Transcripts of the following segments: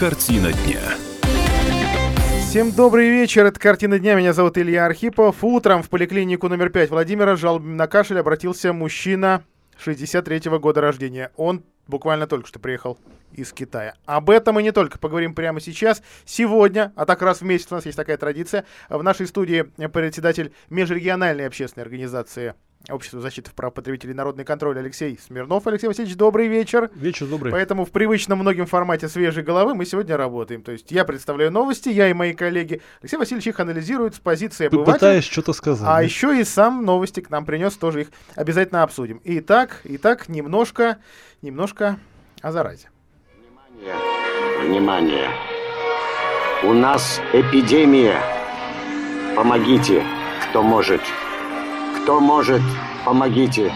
Картина дня. Всем добрый вечер, это «Картина дня», меня зовут Илья Архипов. Утром в поликлинику номер 5 Владимира жалобами на кашель обратился мужчина 63-го года рождения. Он буквально только что приехал из Китая. Об этом мы не только поговорим прямо сейчас. Сегодня, а так раз в месяц у нас есть такая традиция, в нашей студии председатель межрегиональной общественной организации Общество защиты прав потребителей народный контроль Алексей Смирнов. Алексей Васильевич, добрый вечер. Вечер добрый. Поэтому в привычном многим формате свежей головы мы сегодня работаем. То есть я представляю новости, я и мои коллеги. Алексей Васильевич их анализирует с позиции обывателя. Пытаясь что-то сказать. А да? еще и сам новости к нам принес, тоже их обязательно обсудим. Итак, итак, немножко, немножко о заразе. Внимание, внимание. У нас эпидемия. Помогите, кто может. Кто может, помогите.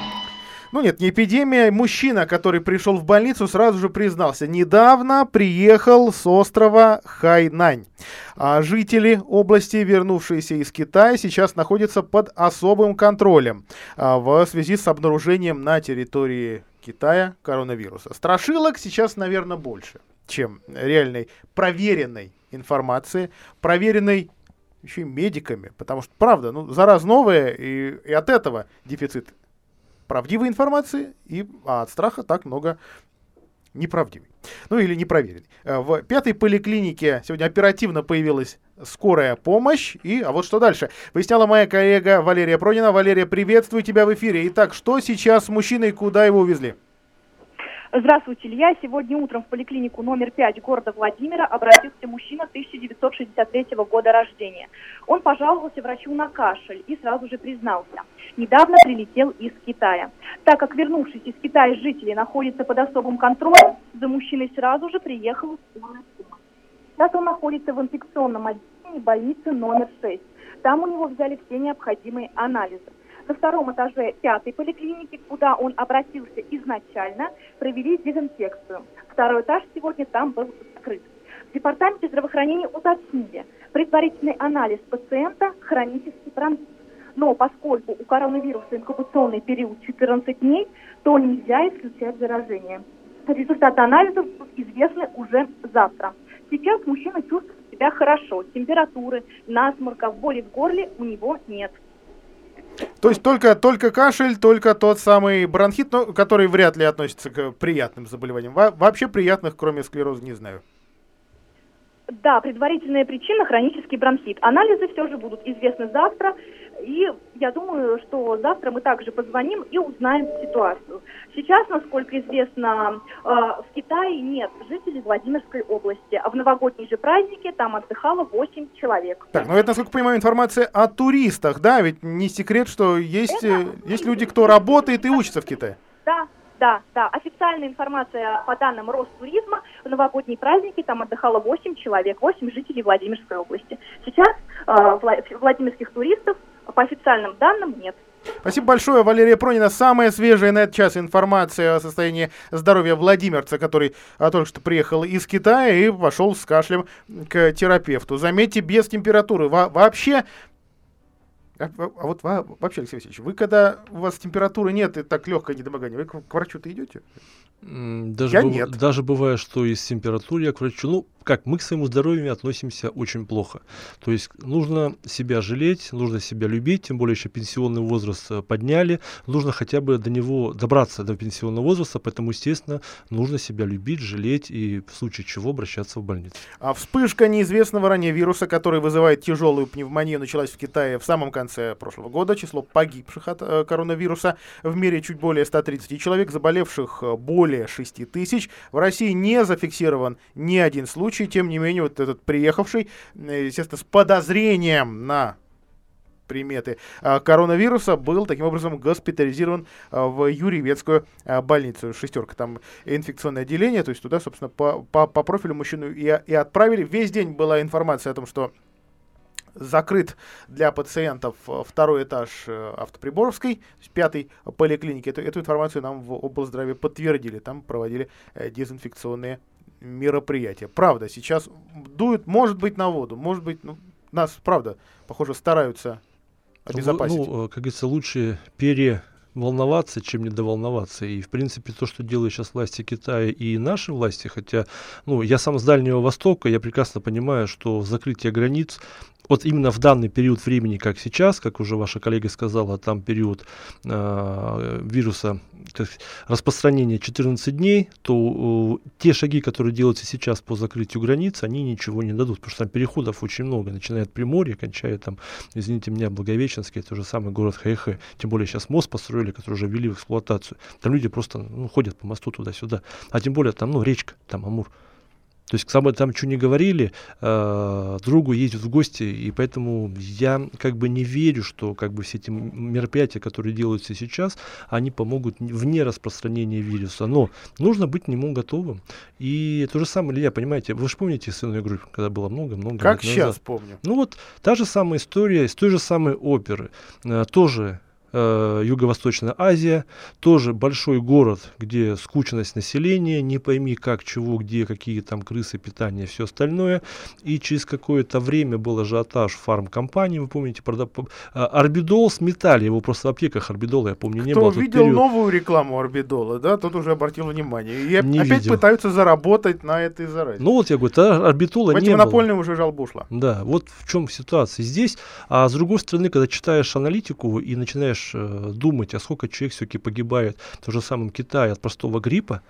Ну нет, не эпидемия. Мужчина, который пришел в больницу, сразу же признался. Недавно приехал с острова Хайнань. А жители области, вернувшиеся из Китая, сейчас находятся под особым контролем а, в связи с обнаружением на территории Китая коронавируса. Страшилок сейчас, наверное, больше, чем реальной проверенной информации, проверенной еще и медиками, потому что, правда, ну, зараз новая, и, и от этого дефицит правдивой информации, и а от страха так много неправдивой. Ну или непроверенной. Э, в пятой поликлинике сегодня оперативно появилась скорая помощь. И, а вот что дальше. Выясняла моя коллега Валерия Пронина. Валерия, приветствую тебя в эфире. Итак, что сейчас с мужчиной, куда его увезли? Здравствуйте, Илья. Сегодня утром в поликлинику номер 5 города Владимира обратился мужчина 1963 года рождения. Он пожаловался врачу на кашель и сразу же признался. Недавно прилетел из Китая. Так как вернувшись из Китая жители находятся под особым контролем, за мужчиной сразу же приехал скорая. Сейчас он находится в инфекционном отделении больницы номер 6. Там у него взяли все необходимые анализы. На втором этаже пятой поликлиники, куда он обратился изначально, провели дезинфекцию. Второй этаж сегодня там был закрыт. В департаменте здравоохранения уточнили, предварительный анализ пациента – хронический бронхит. Но поскольку у коронавируса инкубационный период 14 дней, то нельзя исключать заражение. Результаты анализов будут известны уже завтра. Сейчас мужчина чувствует себя хорошо. Температуры, насморка, боли в горле у него нет. То есть только, только кашель, только тот самый бронхит, но, который вряд ли относится к приятным заболеваниям. Во вообще приятных, кроме склероза, не знаю. Да, предварительная причина хронический бронхит. Анализы все же будут известны завтра. И я думаю, что завтра мы также позвоним и узнаем ситуацию. Сейчас, насколько известно, э, в Китае нет жителей Владимирской области, а в новогодние же праздники там отдыхало 8 человек. Так, ну это, насколько понимаю, информация о туристах, да? Ведь не секрет, что есть, это... Э, есть люди, кто работает и учится в Китае. Да, да, да. Официальная информация по данным Ростуризма, в новогодние праздники там отдыхало 8 человек, 8 жителей Владимирской области. Сейчас э, владимирских туристов по официальным данным нет. Спасибо большое, Валерия Пронина. Самая свежая на этот час информация о состоянии здоровья Владимирца, который а, только что приехал из Китая и пошел с кашлем к терапевту. Заметьте, без температуры. Во вообще а, а вот вообще, Алексей Васильевич, вы когда у вас температуры нет и так легкое недомогание, вы к, к врачу-то идете? Даже я быв... нет. Даже бывает, что из температуры я к врачу. Ну, как, мы к своему здоровью относимся очень плохо. То есть нужно себя жалеть, нужно себя любить, тем более еще пенсионный возраст э, подняли. Нужно хотя бы до него добраться до пенсионного возраста, поэтому, естественно, нужно себя любить, жалеть и в случае чего обращаться в больницу. А вспышка неизвестного ранее вируса, который вызывает тяжелую пневмонию, началась в Китае в самом конце прошлого года. Число погибших от э, коронавируса в мире чуть более 130 человек, заболевших э, более более 6 тысяч. В России не зафиксирован ни один случай, тем не менее, вот этот приехавший, э, естественно, с подозрением на приметы а, коронавируса был таким образом госпитализирован а, в Юрьевецкую а, больницу. Шестерка там инфекционное отделение, то есть туда, собственно, по, по, по профилю мужчину и, и отправили. Весь день была информация о том, что закрыт для пациентов э, второй этаж э, автоприборовской, пятой поликлиники. Эту, эту информацию нам в облздраве подтвердили. Там проводили дезинфекционные мероприятия. Правда, сейчас дуют, может быть, на воду, может быть, ну, нас, правда, похоже, стараются обезопасить. Ну, как говорится, лучше пере волноваться, чем не доволноваться. И, в принципе, то, что делают сейчас власти Китая и наши власти, хотя, ну, я сам с Дальнего Востока, я прекрасно понимаю, что закрытие границ вот именно в данный период времени, как сейчас, как уже ваша коллега сказала, там период э, вируса, распространения 14 дней, то э, те шаги, которые делаются сейчас по закрытию границ, они ничего не дадут, потому что там переходов очень много, начиная от Приморья, кончая там, извините меня, Благовещенский, это же самый город Хэхэ, тем более сейчас мост построили, который уже ввели в эксплуатацию, там люди просто ну, ходят по мосту туда-сюда, а тем более там, ну, речка, там Амур, то есть, самое там что не говорили, э, другу ездят в гости, и поэтому я как бы не верю, что как бы все эти мероприятия, которые делаются сейчас, они помогут вне распространения вируса. Но нужно быть к нему готовым. И то же самое, Илья, понимаете, вы же помните сцену игру, когда было много-много Как сейчас помню. Ну вот, та же самая история с той же самой оперы. Э, тоже э, Юго-Восточная Азия, тоже большой город, где скучность населения, не пойми как, чего, где, какие там крысы, питание, все остальное. И через какое-то время был ажиотаж фармкомпании, вы помните, прода... А, Арбидол сметали, его просто в аптеках Арбидола, я помню, Кто не было. Кто видел период... новую рекламу Арбидола, да, тот уже обратил внимание. И не опять видел. пытаются заработать на этой заразе. Ну вот я говорю, тогда Арбидола не монопольным уже жалоба ушла. Да, вот в чем ситуация здесь. А с другой стороны, когда читаешь аналитику и начинаешь начинаешь э, думать, а сколько человек все-таки погибает в том же самом Китае от простого гриппа,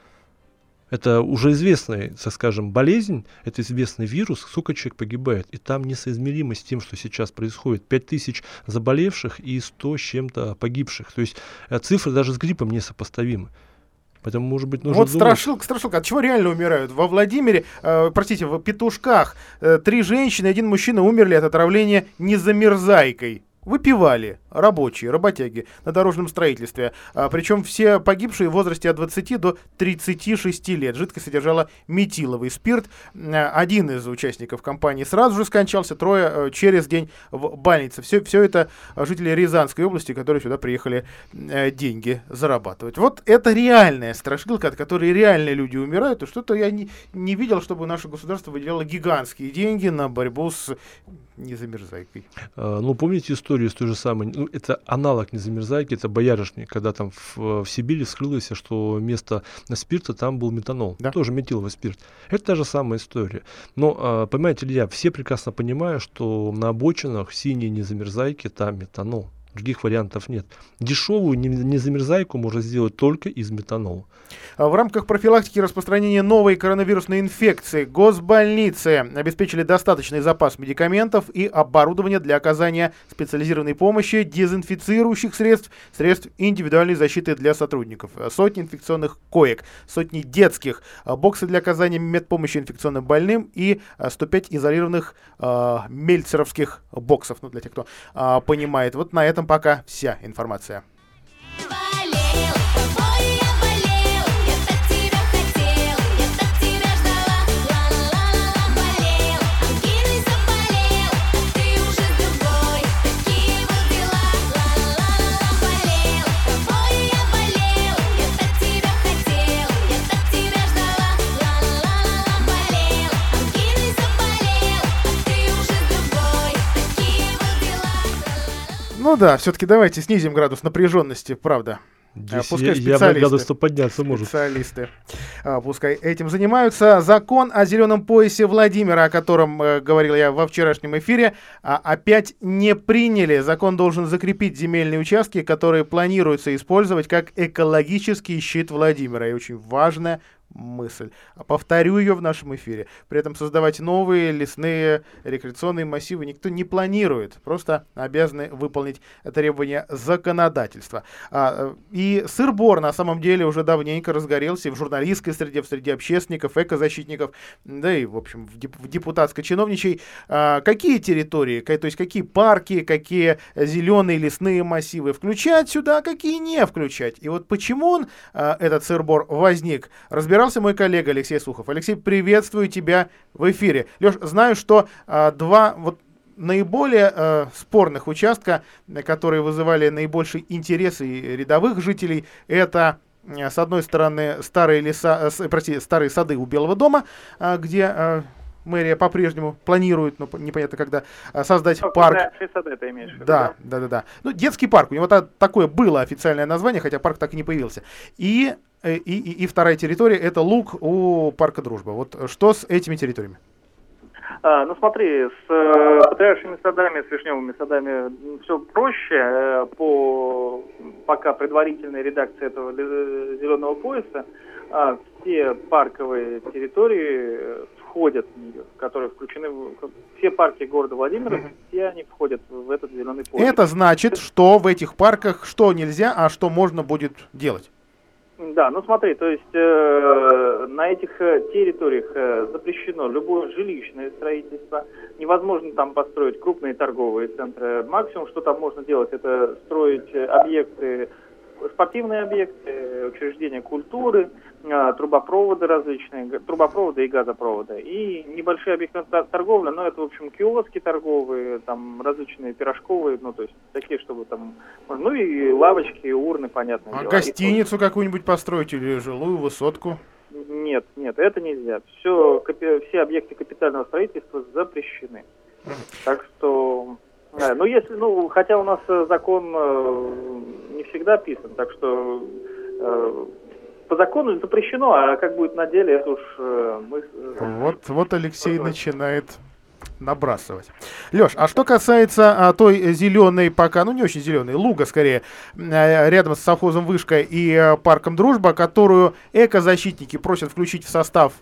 это уже известная, так скажем, болезнь, это известный вирус, сколько человек погибает. И там несоизмеримо с тем, что сейчас происходит. 5000 заболевших и 100 с чем-то погибших. То есть э, цифры даже с гриппом несопоставимы. Поэтому, может быть, нужно Вот думать... страшилка, страшилка. От чего реально умирают? Во Владимире, э, простите, в Петушках э, три женщины и один мужчина умерли от отравления незамерзайкой. Выпивали рабочие, работяги на дорожном строительстве. А, причем все погибшие в возрасте от 20 до 36 лет. Жидкость содержала метиловый спирт. А, один из участников компании сразу же скончался, трое а, через день в больнице. Все, все это жители Рязанской области, которые сюда приехали а, деньги зарабатывать. Вот это реальная страшилка, от которой реальные люди умирают. И что-то я не, не видел, чтобы наше государство выделяло гигантские деньги на борьбу с незамерзайкой. А, ну, помните историю с той же самой, ну, это аналог незамерзайки, это боярышник, когда там в, в Сибири вскрылось, что вместо спирта там был метанол, да? тоже метиловый спирт. Это та же самая история. Но, а, понимаете, Илья, все прекрасно понимают, что на обочинах синие незамерзайки там метанол. Других вариантов нет. Дешевую незамерзайку можно сделать только из метанола. А в рамках профилактики распространения новой коронавирусной инфекции госбольницы обеспечили достаточный запас медикаментов и оборудования для оказания специализированной помощи, дезинфицирующих средств, средств индивидуальной защиты для сотрудников, сотни инфекционных коек, сотни детских, боксы для оказания медпомощи инфекционным больным и 105 изолированных э, мельцеровских боксов, ну, для тех, кто э, понимает. Вот на этом пока вся информация. Ну да, все-таки давайте снизим градус напряженности, правда. Здесь пускай я, специалисты, градус подняться может. Специалисты а, пускай этим занимаются. Закон о зеленом поясе Владимира, о котором э, говорил я во вчерашнем эфире, а, опять не приняли. Закон должен закрепить земельные участки, которые планируется использовать как экологический щит Владимира. И очень важная мысль. Повторю ее в нашем эфире. При этом создавать новые лесные рекреационные массивы никто не планирует. Просто обязаны выполнить требования законодательства. А, и сыр-бор на самом деле уже давненько разгорелся в журналистской среде, в среде общественников, экозащитников, да и, в общем, в, деп- в депутатско-чиновничей. А, какие территории, то есть какие парки, какие зеленые лесные массивы включать сюда, какие не включать. И вот почему он, а, этот сыр-бор, возник, разбирался разбирался мой коллега Алексей Сухов. Алексей, приветствую тебя в эфире. Леш, знаю, что а, два вот наиболее э, спорных участка, которые вызывали наибольший интерес и рядовых жителей, это с одной стороны старые леса, э, прости, старые сады у Белого дома, э, где э, мэрия по-прежнему планирует, но непонятно когда, а, создать ну, парк. сады ты имеешь в виду, да, да, да, да. Ну, детский парк, у него такое было официальное название, хотя парк так и не появился. И, э, и, и, и вторая территория это луг у парка Дружба. Вот что с этими территориями? А, ну смотри, с э, патриаршими садами, с вишневыми садами все проще. Э, по пока предварительной редакции этого зеленого пояса э, все парковые территории э, входят в нее, которые включены в все парки города Владимира, все они входят в этот зеленый пояс. Это значит, что в этих парках что нельзя, а что можно будет делать? Да, ну смотри, то есть э, на этих э, территориях э, запрещено любое жилищное строительство, невозможно там построить крупные торговые центры. Максимум, что там можно делать, это строить объекты спортивные объекты, учреждения культуры, а, трубопроводы различные, трубопроводы и газопроводы. И небольшие объекты торговли, но это, в общем, киоски торговые, там различные пирожковые, ну, то есть такие, чтобы там, ну и лавочки, и урны, понятно. А дело. гостиницу какую-нибудь построить или жилую высотку? Нет, нет, это нельзя. Все, все объекты капитального строительства запрещены. Так что да, ну если, ну, хотя у нас э, закон э, не всегда писан, так что э, по закону запрещено, а как будет на деле, это уж э, мы... Э, вот, вот Алексей начинает набрасывать. Леш, а что касается а, той зеленой пока, ну не очень зеленой, луга скорее, а, рядом с совхозом Вышка и парком Дружба, которую экозащитники просят включить в состав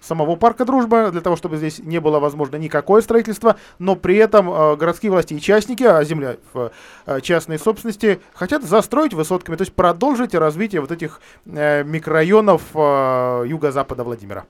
самого парка Дружба, для того, чтобы здесь не было возможно никакое строительство, но при этом э, городские власти и частники, а земля в э, частной собственности, хотят застроить высотками, то есть продолжить развитие вот этих э, микрорайонов э, юго-запада Владимира.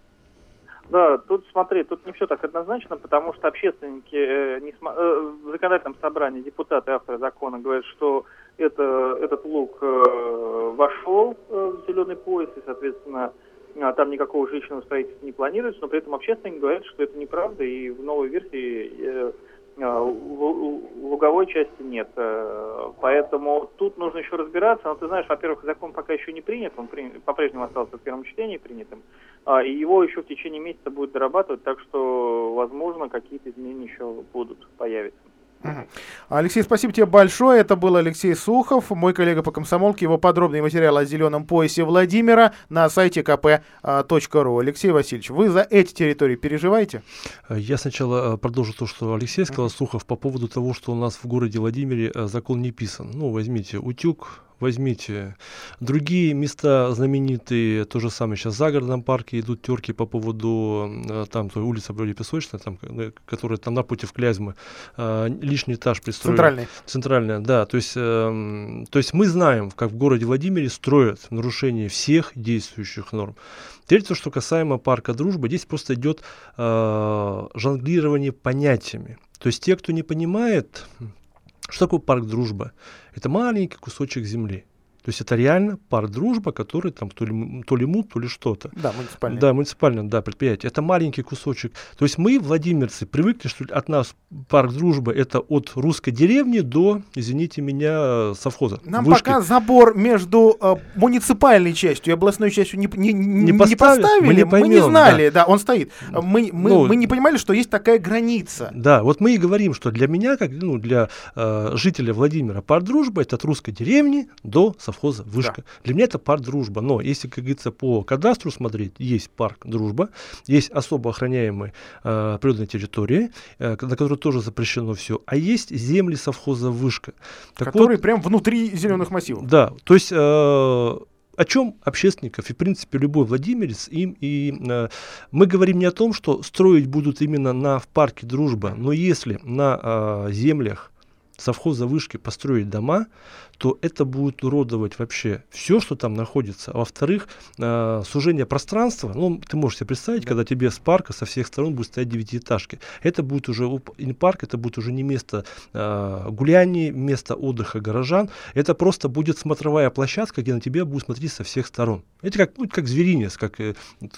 Да, тут смотри, тут не все так однозначно, потому что общественники э, не см... э, в законодательном собрании депутаты, авторы закона говорят, что это, этот луг э, вошел э, в зеленый пояс и, соответственно, а, там никакого жилищного строительства не планируется, но при этом общественники говорят, что это неправда, и в новой версии э, а, луговой части нет. Э, поэтому тут нужно еще разбираться. Но ты знаешь, во-первых, закон пока еще не принят, он по-прежнему остался в первом чтении принятым, а, и его еще в течение месяца будет дорабатывать, так что, возможно, какие-то изменения еще будут, появиться. Алексей, спасибо тебе большое. Это был Алексей Сухов, мой коллега по комсомолке. Его подробный материал о зеленом поясе Владимира на сайте kp.ru. Алексей Васильевич, вы за эти территории переживаете? Я сначала э, продолжу то, что Алексей сказал, Сухов, по поводу того, что у нас в городе Владимире э, закон не писан. Ну, возьмите утюг, возьмите. Другие места знаменитые, то же самое сейчас в загородном парке идут терки по поводу, э, там, той улица вроде Песочная, там, э, которая там напротив Клязьмы, э, лишний этаж пристроили. Центральный. Центральная, да. То есть, э, то есть мы знаем, как в городе Владимире строят нарушение всех действующих норм. Третье, что касаемо парка Дружбы, здесь просто идет э, жонглирование понятиями. То есть те, кто не понимает, что такое парк Дружба? Это маленький кусочек земли. То есть это реально пар дружба, который там то ли, то ли мут, то ли что-то. Да, муниципальное. Да, муниципальное, да, предприятие. Это маленький кусочек. То есть мы, владимирцы, привыкли, что от нас парк дружбы это от русской деревни до, извините меня, совхоза. Нам вышки. пока забор между э, муниципальной частью и областной частью не, не, не, поставили, не поставили. Мы не, поймем, мы не знали, да. да, он стоит. Мы, мы, ну, мы не понимали, что есть такая граница. Да, вот мы и говорим, что для меня, как ну, для э, жителя Владимира, парк дружбы это от русской деревни до совхоза совхоза, вышка. Да. Для меня это парк дружба. Но если, как говорится, по кадастру смотреть, есть парк дружба, есть особо охраняемые э, природные территории, э, на которых тоже запрещено все, а есть земли совхоза вышка. Так Которые вот, прям внутри зеленых массивов. Да, то есть э, о чем общественников и, в принципе, любой владимирец им и э, мы говорим не о том, что строить будут именно на в парке Дружба, но если на э, землях совхоза вышки построить дома, то это будет уродовать вообще все, что там находится. А во-вторых, э, сужение пространства, ну, ты можешь себе представить, да. когда тебе с парка со всех сторон будет стоять девятиэтажки. Это будет уже, парк, это будет уже не место э, гуляний, место отдыха горожан, это просто будет смотровая площадка, где на тебя будут смотреть со всех сторон. Это как, ну, как зверинец, как, э,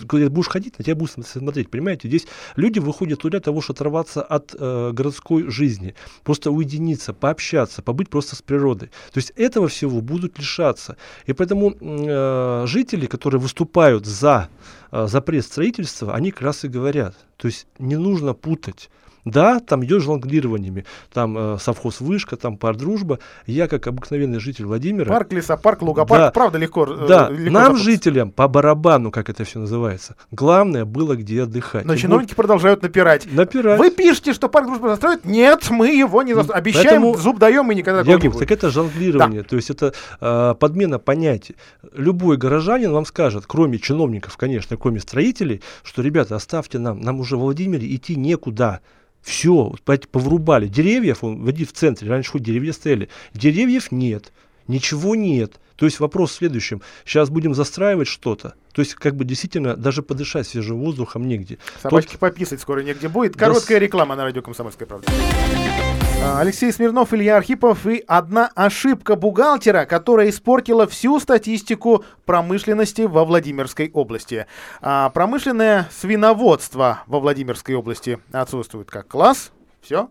когда будешь ходить, на тебя будут смотреть, понимаете? Здесь люди выходят туда для того, чтобы оторваться от э, городской жизни, просто уединиться, пообщаться, побыть просто с природой. То есть есть этого всего будут лишаться. И поэтому э, жители, которые выступают за запрет строительства, они как раз и говорят. То есть не нужно путать да, там идет жонглированиями, там э, совхоз Вышка, там парк Дружба. Я, как обыкновенный житель Владимира... Парк лесопарк, лугопарк, да, правда легко э, Да, легко нам, запутаться. жителям, по барабану, как это все называется, главное было где отдыхать. Но и чиновники вот... продолжают напирать. Напирать. Вы пишете, что парк Дружба застроят? Нет, мы его не застроим. Обещаем, Поэтому... зуб даем и никогда не будет. Так это жонглирование, да. то есть это э, подмена понятий. Любой горожанин вам скажет, кроме чиновников, конечно, кроме строителей, что, ребята, оставьте нам, нам уже в Владимире идти некуда. Все, поврубали. Деревьев, он, в центре, раньше хоть деревья стояли. Деревьев нет, ничего нет. То есть вопрос в следующем. Сейчас будем застраивать что-то. То есть, как бы действительно, даже подышать свежим воздухом негде. Собачки Тот... пописать скоро негде будет. Короткая да... реклама на радио «Комсомольская правда». А, Алексей Смирнов, Илья Архипов и одна ошибка бухгалтера, которая испортила всю статистику промышленности во Владимирской области. А промышленное свиноводство во Владимирской области отсутствует как класс. Все,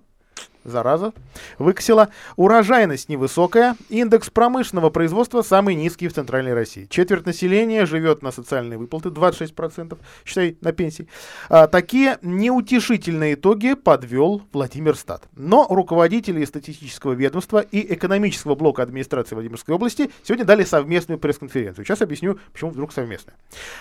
зараза, выкосила. Урожайность невысокая, индекс промышленного производства самый низкий в Центральной России. Четверть населения живет на социальные выплаты, 26%, считай, на пенсии. А, такие неутешительные итоги подвел Владимир Стат. Но руководители статистического ведомства и экономического блока администрации Владимирской области сегодня дали совместную пресс-конференцию. Сейчас объясню, почему вдруг совместная.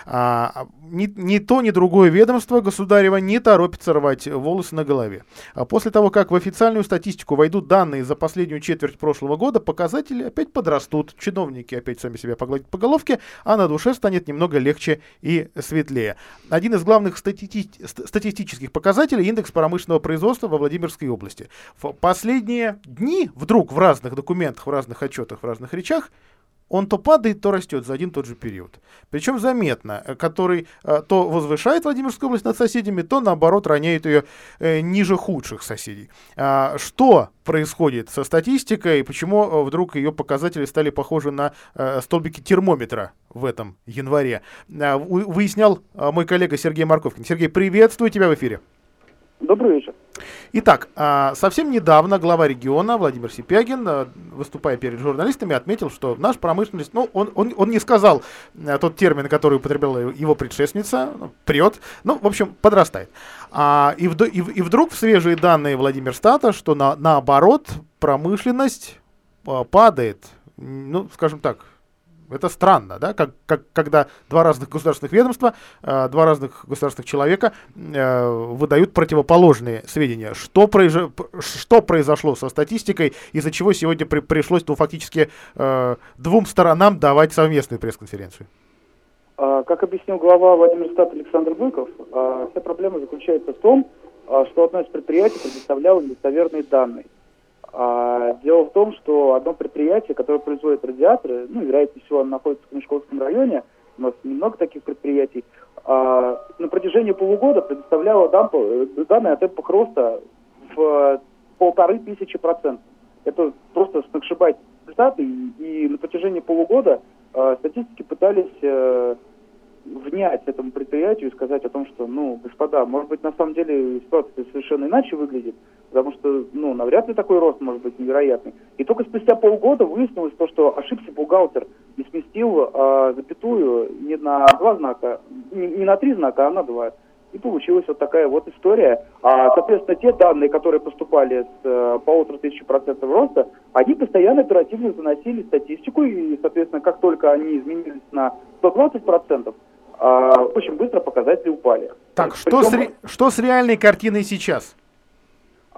А, ни, ни то, ни другое ведомство государева не торопится рвать волосы на голове. А после того, как в официальном официальную статистику войдут данные за последнюю четверть прошлого года, показатели опять подрастут, чиновники опять сами себя погладят по головке, а на душе станет немного легче и светлее. Один из главных стати статистических показателей – индекс промышленного производства во Владимирской области. В последние дни вдруг в разных документах, в разных отчетах, в разных речах он то падает, то растет за один тот же период. Причем заметно, э, который э, то возвышает Владимирскую область над соседями, то наоборот роняет ее э, ниже худших соседей. А, что происходит со статистикой, почему вдруг ее показатели стали похожи на столбики термометра в этом январе, выяснял мой коллега Сергей Марковкин. Сергей, приветствую тебя в эфире. Добрый вечер. Итак, а, совсем недавно глава региона Владимир Сипягин, а, выступая перед журналистами, отметил, что наш промышленность, ну, он, он, он не сказал а, тот термин, который употребляла его предшественница, ну, прет, ну, в общем, подрастает. А, и, в, и, и вдруг в свежие данные Владимир Стата, что на, наоборот промышленность падает, ну, скажем так, это странно, да, как, как, когда два разных государственных ведомства, э, два разных государственных человека э, выдают противоположные сведения. Что, произо... что произошло со статистикой, из-за чего сегодня при... пришлось ну, фактически э, двум сторонам давать совместную пресс-конференцию? А, как объяснил глава Владимир Стат Александр Быков, а, вся проблема заключается в том, а, что одно из предприятий предоставляло недостоверные данные. А, дело в том, что одно предприятие, которое производит радиаторы, ну, вероятнее всего, оно находится в Камешковском районе, у нас немного таких предприятий, а, на протяжении полугода предоставляло дампы, э, данные о темпах роста в полторы тысячи процентов. Это просто сногсшибательные результаты, и, и на протяжении полугода э, статистики пытались э, внять этому предприятию и сказать о том, что, ну, господа, может быть, на самом деле ситуация совершенно иначе выглядит, потому что, ну, навряд ли такой рост может быть невероятный. И только спустя полгода выяснилось то, что ошибся бухгалтер и сместил э, запятую не на два знака, не, не на три знака, а на два. И получилась вот такая вот история. А, соответственно, те данные, которые поступали с э, полутора тысячи процентов роста, они постоянно оперативно заносили статистику, и, соответственно, как только они изменились на 120 процентов, а, очень быстро показатели упали. Так, Причем, что, с ре... что с реальной картиной сейчас?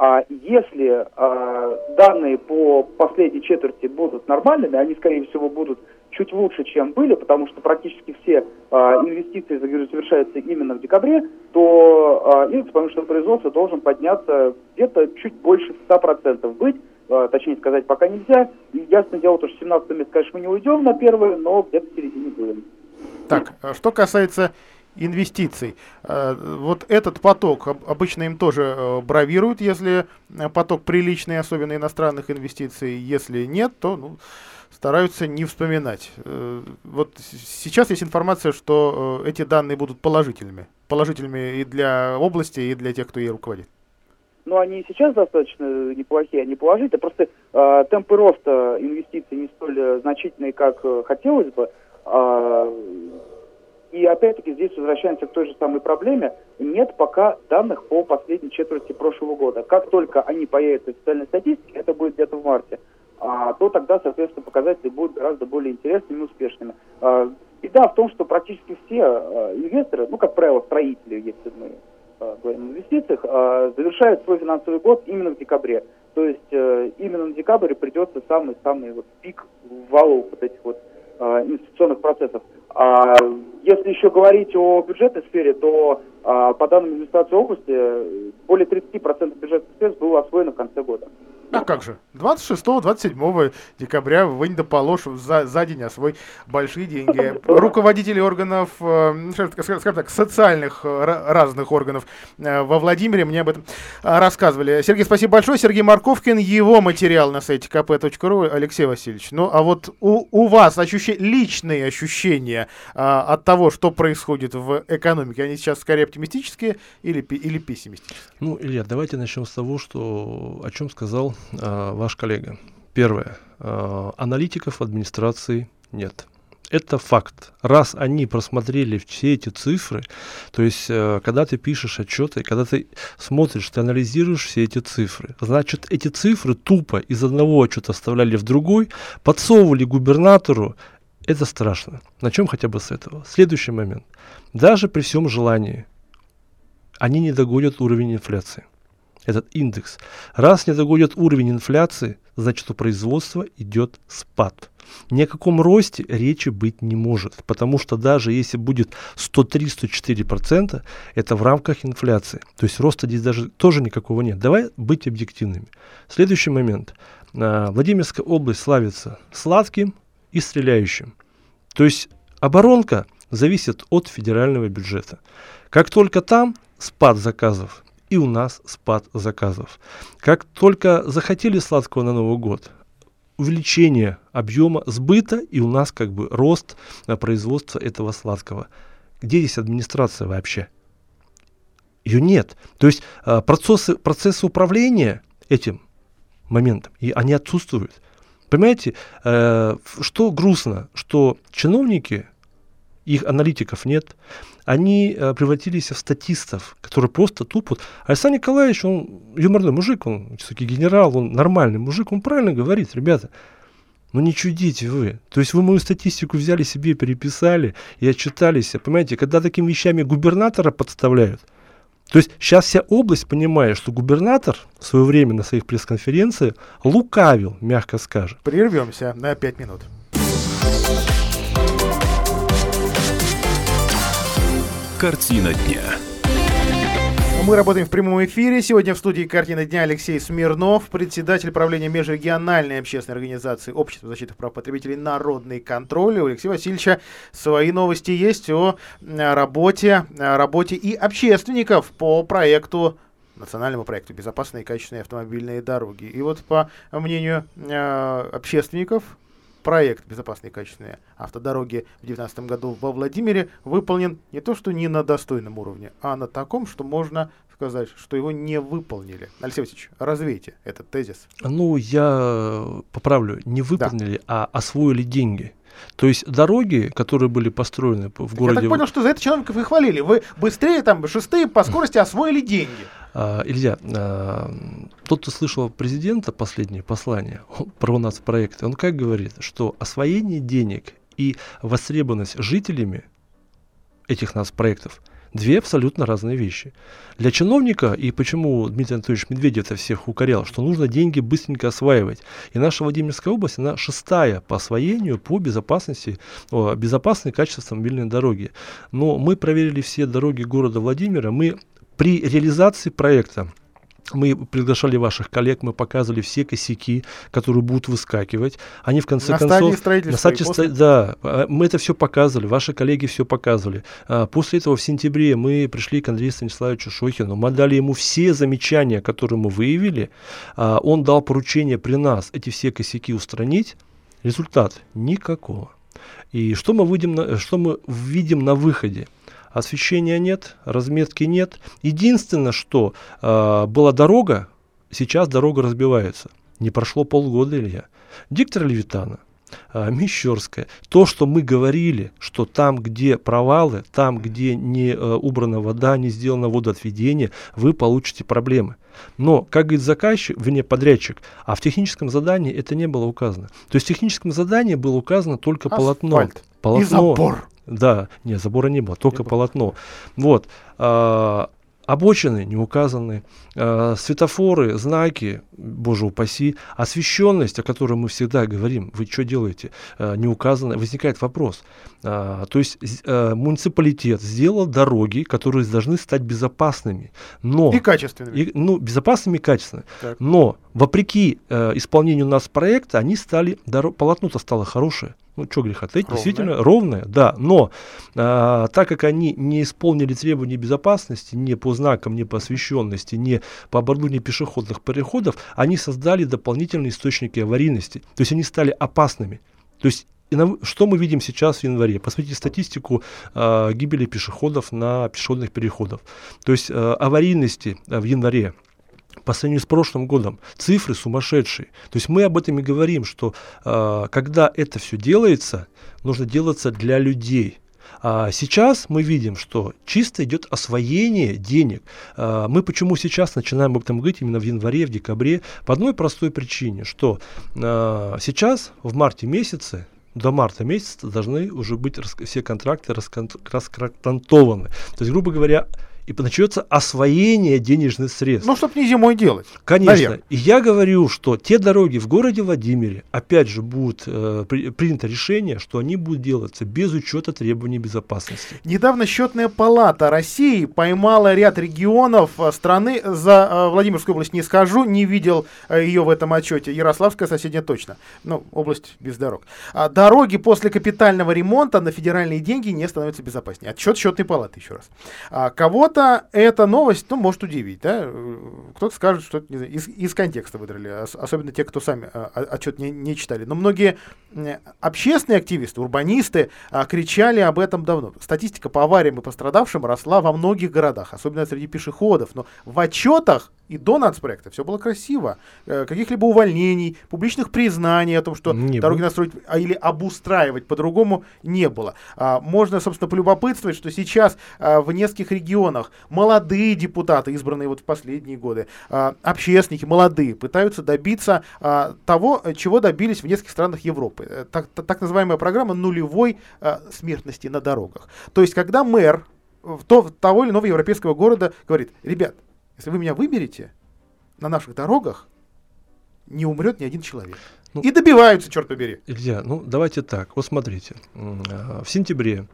А если а, данные по последней четверти будут нормальными, они, скорее всего, будут чуть лучше, чем были, потому что практически все а, инвестиции завершаются именно в декабре, то а, индекс промышленного производства должен подняться где-то чуть больше 100% быть, точнее сказать, пока нельзя. И ясно дело, то, что 17 месяц, конечно, мы не уйдем на первое, но где-то в середине будем. Так, что касается инвестиций. Э, вот этот поток, обычно им тоже э, бравируют, если э, поток приличный, особенно иностранных инвестиций. Если нет, то ну, стараются не вспоминать. Вот сейчас есть информация, что эти данные будут положительными. Положительными и для области, и для тех, кто ей руководит. Ну, они и сейчас достаточно неплохие, они положительные. Просто э, темпы роста инвестиций не столь значительные, как хотелось бы. А, И опять-таки здесь возвращаемся к той же самой проблеме. Нет пока данных по последней четверти прошлого года. Как только они появятся в официальной статистике, это будет где-то в марте, а, то тогда, соответственно, показатели будут гораздо более интересными и успешными. А, беда в том, что практически все а, инвесторы, ну, как правило, строители, если мы а, говорим о инвестициях, а, завершают свой финансовый год именно в декабре. То есть э, именно на декабре придется самый-самый вот пик валов вот этих вот э, инвестиционных процессов. А если еще говорить о бюджетной сфере, то а, по данным администрации области более 30% бюджетных средств было освоено в конце года. А как же? 26-27 декабря да положь за, за день освой большие деньги. Руководители органов, э, скажем так, социальных э, разных органов э, во Владимире мне об этом рассказывали. Сергей, спасибо большое. Сергей Марковкин, его материал на сайте kp.ru. Алексей Васильевич, ну а вот у, у вас ощущи, личные ощущения а, от того, что происходит в экономике, они сейчас скорее оптимистические или, или пессимистические? Ну, Илья, давайте начнем с того, что, о чем сказал э, ваш коллега. Первое. Э, аналитиков в администрации нет. Это факт. Раз они просмотрели все эти цифры, то есть, э, когда ты пишешь отчеты, когда ты смотришь, ты анализируешь все эти цифры, значит, эти цифры тупо из одного отчета вставляли в другой, подсовывали губернатору, это страшно. На чем хотя бы с этого? Следующий момент. Даже при всем желании они не догонят уровень инфляции этот индекс. Раз не догонит уровень инфляции, значит у производства идет спад. Ни о каком росте речи быть не может, потому что даже если будет 103-104%, это в рамках инфляции. То есть роста здесь даже тоже никакого нет. Давай быть объективными. Следующий момент. А, Владимирская область славится сладким и стреляющим. То есть оборонка зависит от федерального бюджета. Как только там спад заказов, и у нас спад заказов. Как только захотели сладкого на Новый год, увеличение объема сбыта и у нас как бы рост на производство этого сладкого. Где здесь администрация вообще? Ее нет. То есть а, процессы, процессы управления этим моментом, и они отсутствуют. Понимаете, э, что грустно, что чиновники, их аналитиков нет, они э, превратились в статистов, которые просто тупо... Александр Николаевич, он юморной мужик, он все-таки генерал, он нормальный мужик, он правильно говорит, ребята, ну не чудите вы. То есть вы мою статистику взяли себе, переписали и отчитались. Понимаете, когда такими вещами губернатора подставляют, то есть сейчас вся область понимает, что губернатор в свое время на своих пресс-конференциях лукавил, мягко скажем. Прервемся на пять минут. Картина дня. Мы работаем в прямом эфире. Сегодня в студии «Картина дня» Алексей Смирнов, председатель правления межрегиональной общественной организации Общества защиты прав потребителей «Народный контроль». У Алексея Васильевича свои новости есть о работе, работе и общественников по проекту национальному проекту «Безопасные и качественные автомобильные дороги». И вот по мнению э, общественников, проект «Безопасные и качественные автодороги» в 2019 году во Владимире выполнен не то что не на достойном уровне, а на таком, что можно сказать, что его не выполнили. Алексей Васильевич, развейте этот тезис. Ну, я поправлю, не выполнили, да. а освоили деньги. То есть дороги, которые были построены в городе... Я так понял, что за это чиновников и хвалили. Вы быстрее, там, шестые по скорости освоили деньги. А, Илья, а, тот, кто слышал президента последнее послание про нас проекты, он как говорит, что освоение денег и востребованность жителями этих нас проектов две абсолютно разные вещи. Для чиновника, и почему Дмитрий Анатольевич Медведев это всех укорял, что нужно деньги быстренько осваивать. И наша Владимирская область, она шестая по освоению, по безопасности, о, безопасной качественной автомобильной дороги. Но мы проверили все дороги города Владимира, мы при реализации проекта мы приглашали ваших коллег, мы показывали все косяки, которые будут выскакивать. Они в конце на концов... Стадии на стадии после... Да, а, мы это все показывали, ваши коллеги все показывали. А, после этого в сентябре мы пришли к Андрею Станиславовичу Шохину, мы дали ему все замечания, которые мы выявили. А, он дал поручение при нас эти все косяки устранить. Результат никакого. И что мы, видим на, что мы видим на выходе? Освещения нет, разметки нет. Единственное, что э, была дорога, сейчас дорога разбивается. Не прошло полгода, Илья. Диктор Левитана, Мещерская. То, что мы говорили, что там, где провалы, там, где не а, убрана вода, не сделано водоотведение, вы получите проблемы. Но, как говорит заказчик, вернее подрядчик, а в техническом задании это не было указано. То есть в техническом задании было указано только Асфальт. полотно. полотно. И забор. Да, нет, забора не было, только не полотно. Вот. А, обочины не указаны, э, светофоры, знаки, боже упаси, освещенность, о которой мы всегда говорим, вы что делаете, э, не указано, возникает вопрос. Э, то есть э, муниципалитет сделал дороги, которые должны стать безопасными, но... И качественными. И, ну, безопасными и качественными. Так. Но, вопреки э, исполнению у нас проекта, они стали, полотно-то стало хорошее ну, что греха таить, действительно ровная, да, но а, так как они не исполнили требования безопасности ни по знакам, ни по освещенности, ни по оборудованию пешеходных переходов, они создали дополнительные источники аварийности, то есть они стали опасными. То есть и на, что мы видим сейчас в январе? Посмотрите статистику э, гибели пешеходов на пешеходных переходах. То есть э, аварийности э, в январе по сравнению с прошлым годом цифры сумасшедшие. То есть мы об этом и говорим, что э, когда это все делается, нужно делаться для людей. А сейчас мы видим, что чисто идет освоение денег. А, мы почему сейчас начинаем об этом говорить именно в январе, в декабре? По одной простой причине, что а, сейчас в марте месяце до марта месяца должны уже быть все контракты расконтрактованы. То есть, грубо говоря, и начнется освоение денежных средств. Ну, чтобы не зимой делать. Конечно. Наверное. И я говорю, что те дороги в городе Владимире, опять же, будут э, при, принято решение, что они будут делаться без учета требований безопасности. Недавно счетная палата России поймала ряд регионов э, страны. За э, Владимирскую область не скажу, не видел э, ее в этом отчете. Ярославская соседняя точно. Ну, область без дорог. А дороги после капитального ремонта на федеральные деньги не становятся безопаснее. Отчет счетной палаты, еще раз. А, кого-то кого-то эта новость, ну, может удивить, да? Кто-то скажет, что это, знаю, из, из контекста выдрали, особенно те, кто сами а, отчет не, не читали. Но многие общественные активисты, урбанисты а, кричали об этом давно. Статистика по авариям и пострадавшим росла во многих городах, особенно среди пешеходов. Но в отчетах и до нацпроекта все было красиво. Э, каких-либо увольнений, публичных признаний о том, что не дороги было. настроить а, или обустраивать по-другому не было. А, можно, собственно, полюбопытствовать, что сейчас а, в нескольких регионах молодые депутаты, избранные вот в последние годы, а, общественники молодые, пытаются добиться а, того, чего добились в нескольких странах Европы. Э, так, так называемая программа нулевой а, смертности на дорогах. То есть, когда мэр в то, того или иного европейского города говорит, ребят, если вы меня выберете, на наших дорогах не умрет ни один человек. Ну, и добиваются, черт побери. Илья, ну давайте так. Вот смотрите. В сентябре,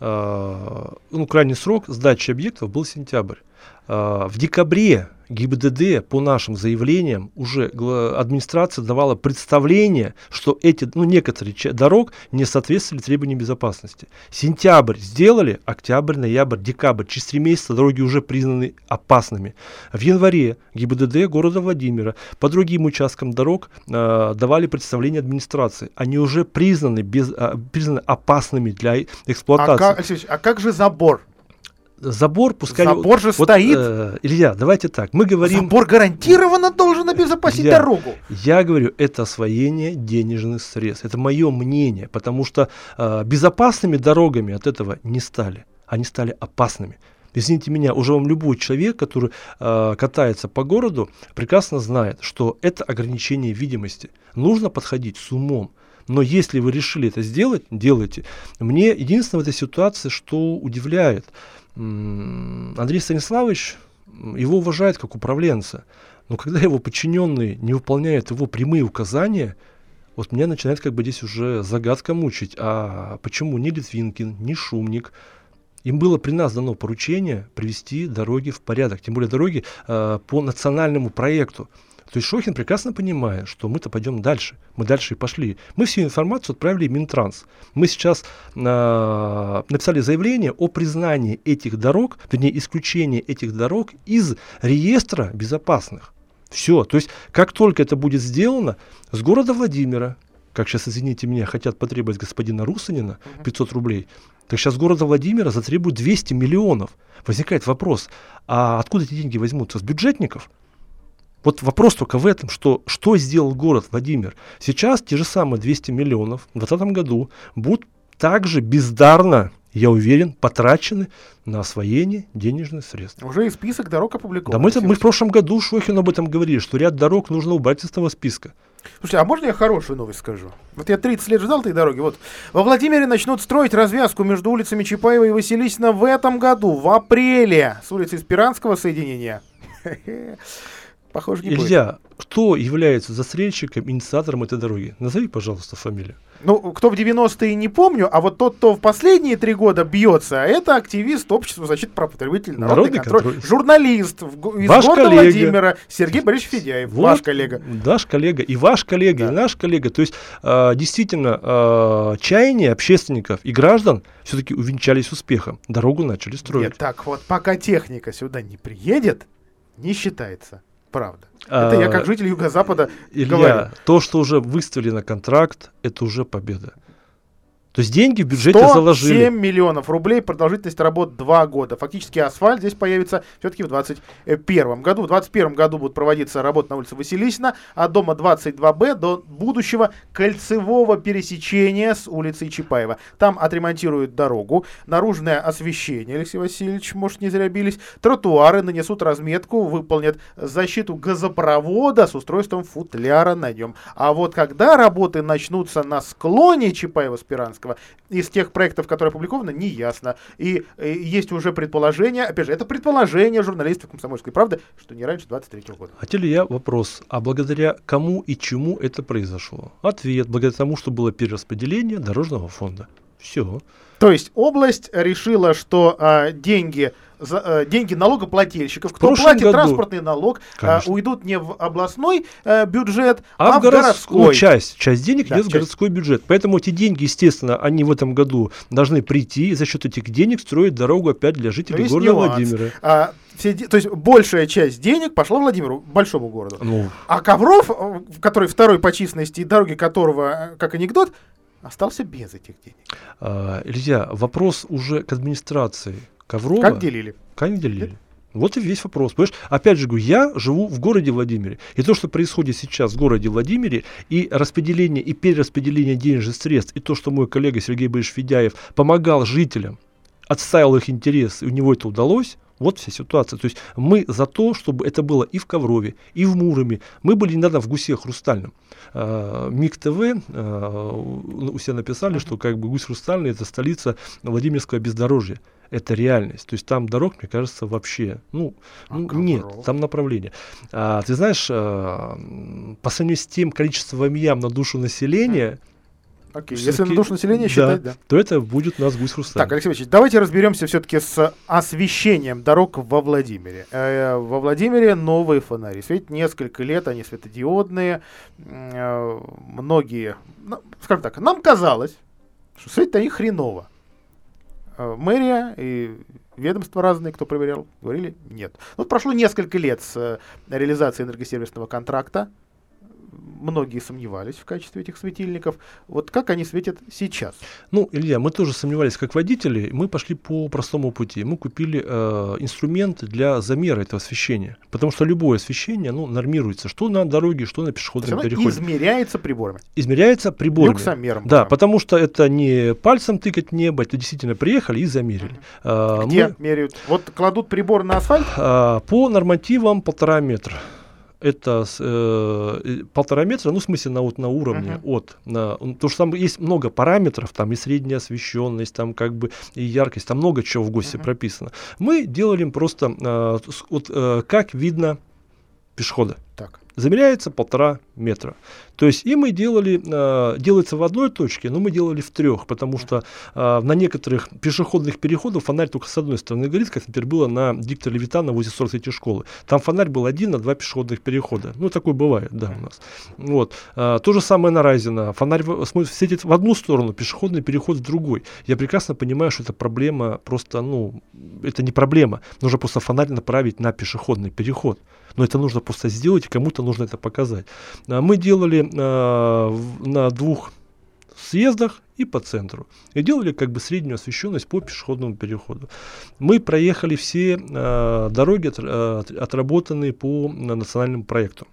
а, ну, крайний срок сдачи объектов был сентябрь. А, в декабре ГИБДД по нашим заявлениям уже администрация давала представление, что эти, ну, некоторые дорог не соответствовали требованиям безопасности. Сентябрь сделали, октябрь, ноябрь, декабрь, через три месяца дороги уже признаны опасными. В январе ГИБДД города Владимира по другим участкам дорог э, давали представление администрации. Они уже признаны, без, э, признаны опасными для эксплуатации. А как, а как же забор? Забор, пускай... Забор же вот, стоит. Э, Илья, давайте так, мы говорим... Забор гарантированно должен обезопасить Илья, дорогу. Я говорю, это освоение денежных средств. Это мое мнение, потому что э, безопасными дорогами от этого не стали. Они стали опасными. Извините меня, уже вам любой человек, который э, катается по городу, прекрасно знает, что это ограничение видимости. Нужно подходить с умом. Но если вы решили это сделать, делайте. Мне единственное в этой ситуации, что удивляет, Андрей Станиславович, его уважают как управленца, но когда его подчиненные не выполняют его прямые указания, вот меня начинает как бы здесь уже загадка мучить. А почему ни Литвинкин, ни Шумник, им было при нас дано поручение привести дороги в порядок, тем более дороги э, по национальному проекту. То есть Шохин прекрасно понимает, что мы-то пойдем дальше. Мы дальше и пошли. Мы всю информацию отправили в Минтранс. Мы сейчас э, написали заявление о признании этих дорог, вернее, исключении этих дорог из реестра безопасных. Все. То есть, как только это будет сделано, с города Владимира, как сейчас, извините меня, хотят потребовать господина Русанина 500 рублей, так сейчас города Владимира затребуют 200 миллионов. Возникает вопрос, а откуда эти деньги возьмутся? С бюджетников? Вот вопрос только в этом, что, что сделал город Владимир. Сейчас те же самые 200 миллионов в 2020 году будут также бездарно я уверен, потрачены на освоение денежных средств. Уже и список дорог опубликован. Да мы, это, мы в прошлом году Шохин об этом говорили, что ряд дорог нужно убрать из этого списка. Слушайте, а можно я хорошую новость скажу? Вот я 30 лет ждал этой дороги. Вот во Владимире начнут строить развязку между улицами Чапаева и Василисина в этом году, в апреле, с улицы Спиранского соединения. Похоже, не Илья, будет. кто является застрельщиком, инициатором этой дороги? Назови, пожалуйста, фамилию. Ну, кто в 90-е не помню, а вот тот, кто в последние три года бьется, это активист общества защиты прав потребителей, народный, народный контроль, контроль, журналист в, из ваш города коллега. Владимира, Сергей Борисович Федяев, вот, ваш коллега. Ваш коллега, и ваш коллега, да. и наш коллега. То есть, э, действительно, э, чаяния общественников и граждан все-таки увенчались успехом. Дорогу начали строить. Нет, так вот, пока техника сюда не приедет, не считается правда. Это я как а, житель Юго-Запада Илья, говорю. то, что уже выставили на контракт, это уже победа. То есть деньги в бюджете 107 заложили. 7 миллионов рублей, продолжительность работ 2 года. Фактически асфальт здесь появится все-таки в 2021 году. В 2021 году будут проводиться работы на улице Василисина, а дома 22Б до будущего кольцевого пересечения с улицей Чапаева. Там отремонтируют дорогу, наружное освещение, Алексей Васильевич, может, не зря бились, тротуары, нанесут разметку, выполнят защиту газопровода с устройством футляра на нем. А вот когда работы начнутся на склоне Чапаева-Спиранска, Зеленского. Из тех проектов, которые опубликованы, не ясно. И, и есть уже предположение, опять же, это предположение журналистов «Комсомольской правды», что не раньше 23 года. Хотел ли я вопрос, а благодаря кому и чему это произошло? Ответ, благодаря тому, что было перераспределение дорожного фонда. Все. То есть область решила, что а, деньги за, э, деньги налогоплательщиков, кто платит году, транспортный налог, э, уйдут не в областной э, бюджет, а, а в городской. Ну, часть, часть денег да, идет часть. в городской бюджет. Поэтому эти деньги, естественно, они в этом году должны прийти и за счет этих денег строить дорогу опять для жителей города нюанс. Владимира. А, все, то есть большая часть денег пошла Владимиру, большому городу. Ну. А Ковров, который второй по численности и дороги которого, как анекдот, остался без этих денег. А, Илья, вопрос уже к администрации. Коврова. Как делили? Как делили? Вот и весь вопрос. Понимаешь? Опять же говорю, я живу в городе Владимире. И то, что происходит сейчас в городе Владимире, и распределение, и перераспределение денежных средств, и то, что мой коллега Сергей Борисович Федяев помогал жителям, отстаивал их интересы, и у него это удалось, вот вся ситуация. То есть мы за то, чтобы это было и в Коврове, и в Муроме. Мы были недавно в Гусе Хрустальном. А, МИГ ТВ а, у себя написали, что как бы Гусь Хрустальный это столица Владимирского бездорожья это реальность. То есть там дорог, мне кажется, вообще, ну, а ну нет, там направление. А, ты знаешь, а, по сравнению с тем количеством ям на душу населения, Окей, если на душу населения считать, да, да. То это будет у нас гусь хрусталь. Так, Алексей Ильич, давайте разберемся все-таки с освещением дорог во Владимире. Э, во Владимире новые фонари. Светят несколько лет, они светодиодные. Э, многие, ну, скажем так, нам казалось, что светят они хреново. Э, мэрия и ведомства разные, кто проверял, говорили нет. Вот прошло несколько лет с э, реализации энергосервисного контракта многие сомневались в качестве этих светильников. Вот как они светят сейчас? Ну, Илья, мы тоже сомневались как водители. Мы пошли по простому пути. Мы купили э, инструмент для замера этого освещения. Потому что любое освещение ну, нормируется. Что на дороге, что на пешеходном переходе. измеряется приборами. Измеряется приборами. Люксомером. Да, потому что это не пальцем тыкать небо, это действительно приехали и замерили. Mm-hmm. Где мы, меряют? Вот кладут прибор на асфальт? А, по нормативам полтора метра это э, полтора метра, ну, в смысле, на, вот, на уровне uh-huh. от. На, потому что там есть много параметров, там и средняя освещенность, там как бы и яркость, там много чего в ГОСТе uh-huh. прописано. Мы делали просто, э, вот, э, как видно пешехода. Так. Замеряется полтора метра. То есть и мы делали, э, делается в одной точке, но мы делали в трех, потому что э, на некоторых пешеходных переходах фонарь только с одной стороны горит, как, например, было на диктора Левитана возле 43 школы. Там фонарь был один на два пешеходных перехода. Ну, такое бывает, да, у нас. Вот. Э, то же самое на Райзена. Фонарь светит в одну сторону, пешеходный переход в другой. Я прекрасно понимаю, что это проблема просто, ну, это не проблема. Нужно просто фонарь направить на пешеходный переход. Но это нужно просто сделать, кому-то нужно это показать. А мы делали э, на двух съездах и по центру. И делали как бы среднюю освещенность по пешеходному переходу. Мы проехали все э, дороги, от, э, отработанные по национальному проекту.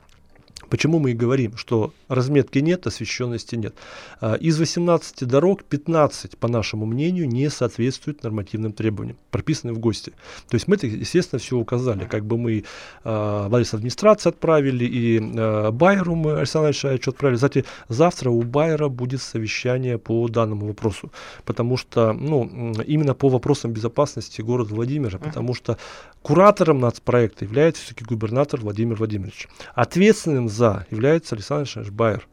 Почему мы и говорим, что разметки нет, освещенности нет. А, из 18 дорог 15, по нашему мнению, не соответствуют нормативным требованиям, прописанным в ГОСТе. То есть мы это, естественно, все указали. Как бы мы э, в адрес администрации отправили, и э, Байеру мы, Александр Ильич, отправили. Кстати, завтра у Байера будет совещание по данному вопросу. Потому что, ну, именно по вопросам безопасности города Владимира, потому что куратором нацпроекта является все-таки губернатор Владимир Владимирович. Ответственным за за является Александр Байер.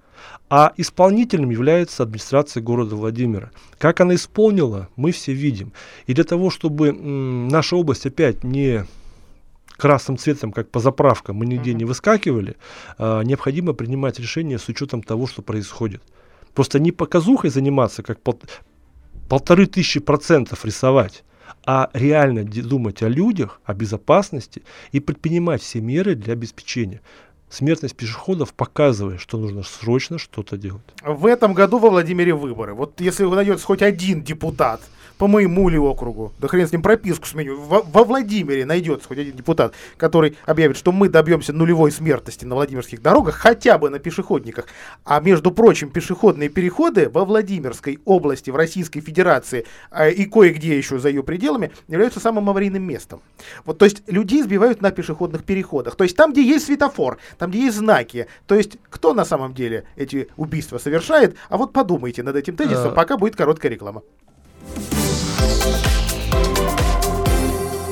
А исполнителем является администрация города Владимира. Как она исполнила, мы все видим. И для того, чтобы м, наша область опять не красным цветом, как по заправкам, мы нигде не выскакивали, а, необходимо принимать решения с учетом того, что происходит. Просто не показухой заниматься, как пол, полторы тысячи процентов рисовать, а реально думать о людях, о безопасности и предпринимать все меры для обеспечения смертность пешеходов показывает, что нужно срочно что-то делать. В этом году во Владимире выборы. Вот если найдется хоть один депутат, по моему ли округу, да хрен с ним прописку сменю, во, во Владимире найдется хоть один депутат, который объявит, что мы добьемся нулевой смертности на Владимирских дорогах, хотя бы на пешеходниках. А между прочим, пешеходные переходы во Владимирской области, в Российской Федерации э, и кое-где еще за ее пределами являются самым аварийным местом. Вот, то есть людей сбивают на пешеходных переходах. То есть там, где есть светофор, там, где есть знаки. То есть кто на самом деле эти убийства совершает? А вот подумайте над этим тезисом, а... пока будет короткая реклама.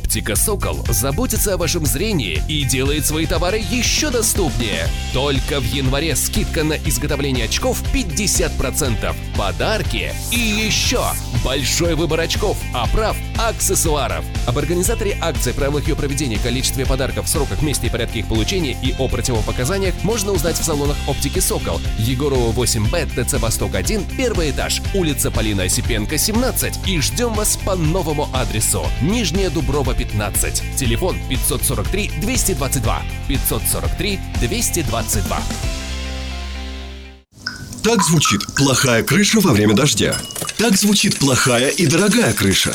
Оптика «Сокол» заботится о вашем зрении и делает свои товары еще доступнее. Только в январе скидка на изготовление очков 50%, подарки и еще большой выбор очков, оправ, аксессуаров. Об организаторе акции, правилах ее проведения, количестве подарков, сроках, месте и порядке их получения и о противопоказаниях можно узнать в салонах оптики «Сокол». Егорова 8Б, ТЦ «Восток-1», первый этаж, улица Полина Осипенко, 17. И ждем вас по новому адресу. Нижняя Дубровка Дуброва 15. Телефон 543 222. 543 222. Так звучит плохая крыша во время дождя. Так звучит плохая и дорогая крыша.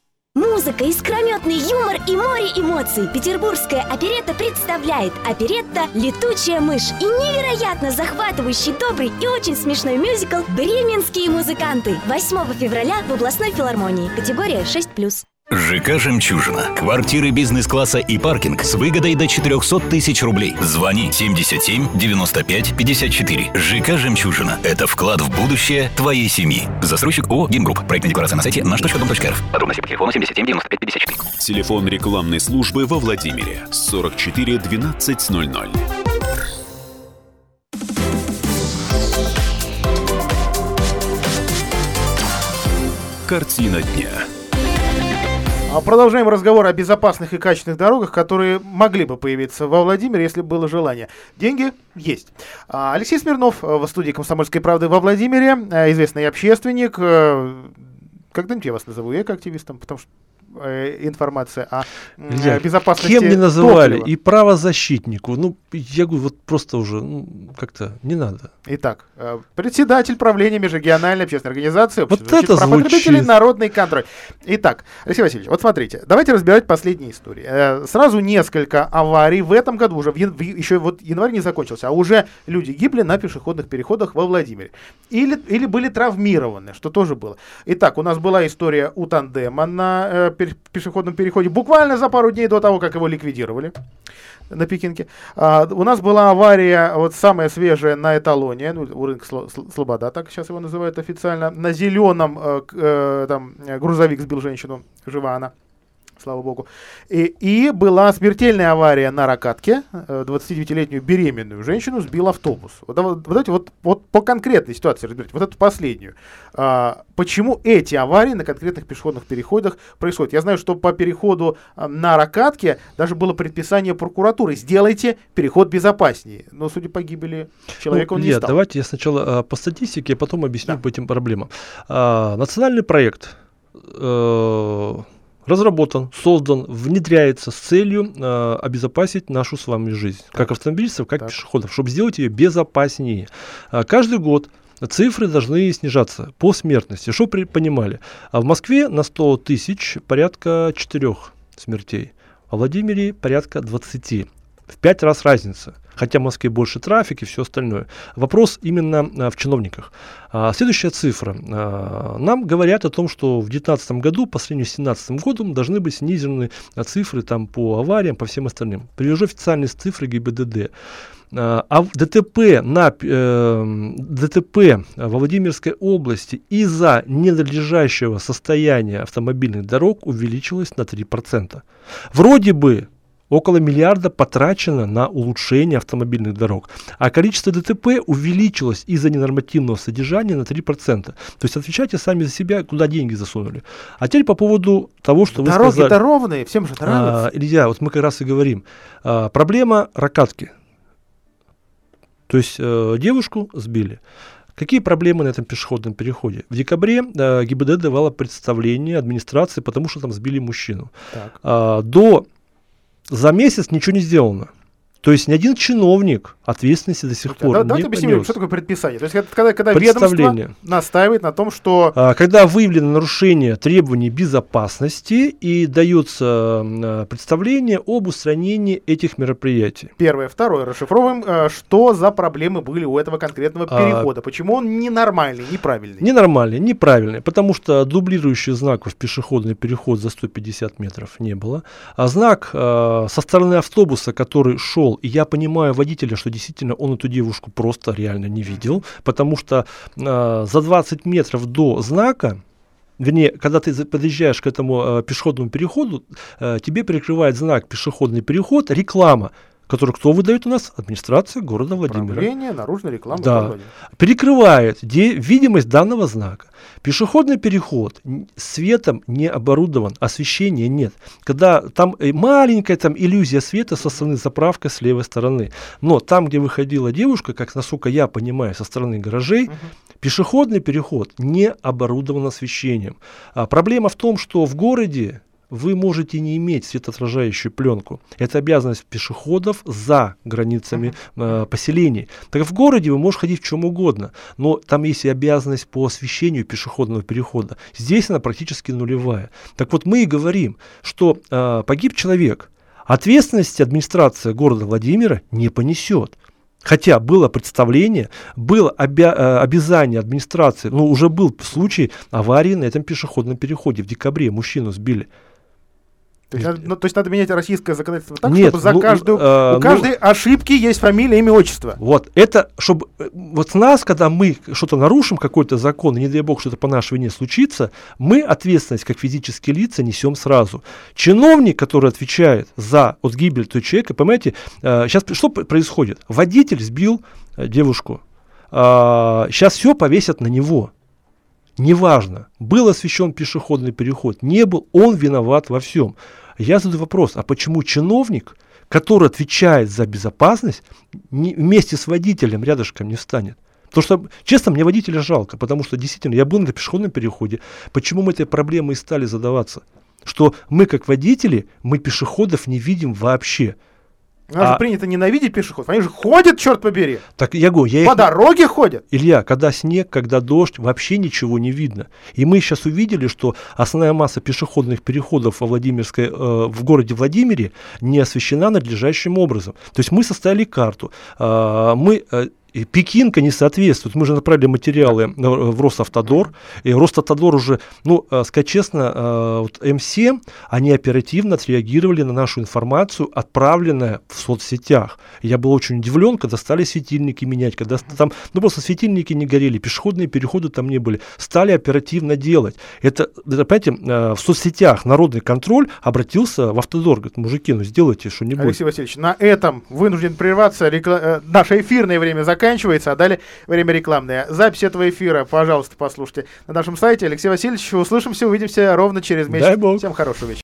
Музыка, искрометный юмор и море эмоций. Петербургская оперетта представляет оперетта «Летучая мышь» и невероятно захватывающий, добрый и очень смешной мюзикл «Бременские музыканты» 8 февраля в областной филармонии. Категория 6+. ЖК «Жемчужина». Квартиры бизнес-класса и паркинг с выгодой до 400 тысяч рублей. Звони 77 95 54. ЖК «Жемчужина». Это вклад в будущее твоей семьи. Застройщик ООО «Гимгрупп». Проектная декларация на сайте наш.дом.рф. Подробности по телефону 77 95 54. Телефон рекламной службы во Владимире. 44 1200. Картина дня. А продолжаем разговор о безопасных и качественных дорогах, которые могли бы появиться во Владимире, если было желание. Деньги есть. А, Алексей Смирнов в студии «Комсомольской правды» во Владимире, э, известный общественник. Э, когда-нибудь я вас назову экоактивистом, потому что э, информация о Илья, безопасности Кем не называли? Топлива. И правозащитнику. Ну, я говорю, вот просто уже ну, как-то не надо. Итак, э, председатель правления межрегиональной общественной организации вот это про потребителей народный контроль. Итак, Алексей Васильевич, вот смотрите, давайте разбирать последние истории. Э, сразу несколько аварий в этом году, уже в, в, еще вот январь не закончился, а уже люди гибли на пешеходных переходах во Владимире. Или, или были травмированы, что тоже было. Итак, у нас была история у тандема на э, пешеходном переходе буквально за пару дней до того, как его ликвидировали на Пекинке. А, у нас была авария, вот самая свежая на эталоне, ну, у рынка Слобода, так сейчас его называют официально, на зеленом э, э, там грузовик сбил женщину, жива она слава богу. И, и была смертельная авария на Ракатке. 29-летнюю беременную женщину сбил автобус. Вот, давайте вот, вот по конкретной ситуации разберите, вот эту последнюю. А, почему эти аварии на конкретных пешеходных переходах происходят? Я знаю, что по переходу на Ракатке даже было предписание прокуратуры. Сделайте переход безопаснее. Но, судя по гибели человека, ну, он не стал. Давайте я сначала а, по статистике, а потом объясню да. по этим проблемам. А, национальный проект э, разработан, создан, внедряется с целью э, обезопасить нашу с вами жизнь, так. как автомобилистов, как так. пешеходов, чтобы сделать ее безопаснее. А, каждый год цифры должны снижаться по смертности. Что при, понимали? А в Москве на 100 тысяч порядка 4 смертей, а в Владимире порядка 20. В 5 раз разница хотя в Москве больше трафик и все остальное. Вопрос именно а, в чиновниках. А, следующая цифра. А, нам говорят о том, что в 2019 году по сравнению с 2017 годом должны быть снижены цифры там, по авариям, по всем остальным. Привяжу официальные цифры ГИБДД. А ДТП, на, э, ДТП во Владимирской области из-за ненадлежащего состояния автомобильных дорог увеличилось на 3%. Вроде бы Около миллиарда потрачено на улучшение автомобильных дорог, а количество ДТП увеличилось из-за ненормативного содержания на 3%. То есть отвечайте сами за себя, куда деньги засунули. А теперь по поводу того, что Дороги вы сказали. Дороги-то ровные, всем же нравится. А, Илья, вот мы как раз и говорим. А, проблема ракатки. То есть э, девушку сбили. Какие проблемы на этом пешеходном переходе? В декабре э, ГИБД давала представление администрации, потому что там сбили мужчину. Так. А, до за месяц ничего не сделано. То есть ни один чиновник ответственности до сих пор да, не Давайте объясним, что такое предписание. То есть это когда, когда ведомство настаивает на том, что... А, когда выявлено нарушение требований безопасности и дается а, представление об устранении этих мероприятий. Первое. Второе. Расшифровываем, а, что за проблемы были у этого конкретного перехода. А, Почему он ненормальный, неправильный? Ненормальный, неправильный. Потому что дублирующих знаков пешеходный переход за 150 метров не было. А знак а, со стороны автобуса, который шел шел. И я понимаю водителя, что действительно он эту девушку просто реально не видел, потому что э, за 20 метров до знака вернее, когда ты подъезжаешь к этому э, пешеходному переходу, э, тебе перекрывает знак пешеходный переход, реклама который кто выдает у нас? Администрация города Владимира. Управление наружной рекламы да. города Перекрывает де- видимость данного знака. Пешеходный переход светом не оборудован, освещения нет. Когда там э, маленькая там иллюзия света со стороны заправка с левой стороны. Но там, где выходила девушка, как насколько я понимаю, со стороны гаражей, uh пешеходный переход не оборудован освещением. А проблема в том, что в городе вы можете не иметь светоотражающую пленку. Это обязанность пешеходов за границами э, поселений. Так в городе вы можете ходить в чем угодно, но там есть и обязанность по освещению пешеходного перехода. Здесь она практически нулевая. Так вот мы и говорим, что э, погиб человек, ответственности администрация города Владимира не понесет. Хотя было представление, было обя- э, обязание администрации, ну уже был случай аварии на этом пешеходном переходе в декабре, мужчину сбили. То есть, надо, ну, то есть надо менять российское законодательство так, Нет, чтобы за ну, каждую, э, у каждой ну, ошибки есть фамилия, имя, отчество. Вот, это, чтобы, э, вот нас, когда мы что-то нарушим, какой-то закон, и не дай бог, что-то по нашей вине случится, мы ответственность как физические лица несем сразу. Чиновник, который отвечает за вот гибель той человека, понимаете, э, сейчас что происходит? Водитель сбил э, девушку, э, сейчас все повесят на него. Неважно, был освещен пешеходный переход, не был, он виноват во всем. Я задаю вопрос, а почему чиновник, который отвечает за безопасность, не, вместе с водителем рядышком не встанет? Потому что, честно, мне водителя жалко, потому что действительно я был на пешеходном переходе. Почему мы этой проблемой и стали задаваться? Что мы, как водители, мы пешеходов не видим вообще. У нас а... же принято ненавидеть пешеходов. Они же ходят, черт побери. Так я говорю, я По их... дороге ходят. Илья, когда снег, когда дождь, вообще ничего не видно. И мы сейчас увидели, что основная масса пешеходных переходов во Владимирской, э, в городе Владимире не освещена надлежащим образом. То есть мы составили карту. Э, мы э, и Пекинка не соответствует. Мы же направили материалы в Росавтодор, и Росавтодор уже, ну, э, сказать честно, э, вот М7, они оперативно отреагировали на нашу информацию, отправленную в соцсетях. Я был очень удивлен, когда стали светильники менять, когда там, ну, просто светильники не горели, пешеходные переходы там не были. Стали оперативно делать. Это, понимаете, э, в соцсетях народный контроль обратился в Автодор, говорит, мужики, ну сделайте что-нибудь. Алексей Васильевич, на этом вынужден прерваться. Рекла... Наше эфирное время заканчивается заканчивается, а далее время рекламное. Запись этого эфира, пожалуйста, послушайте на нашем сайте. Алексей Васильевич, услышимся, увидимся ровно через месяц. Всем хорошего вечера.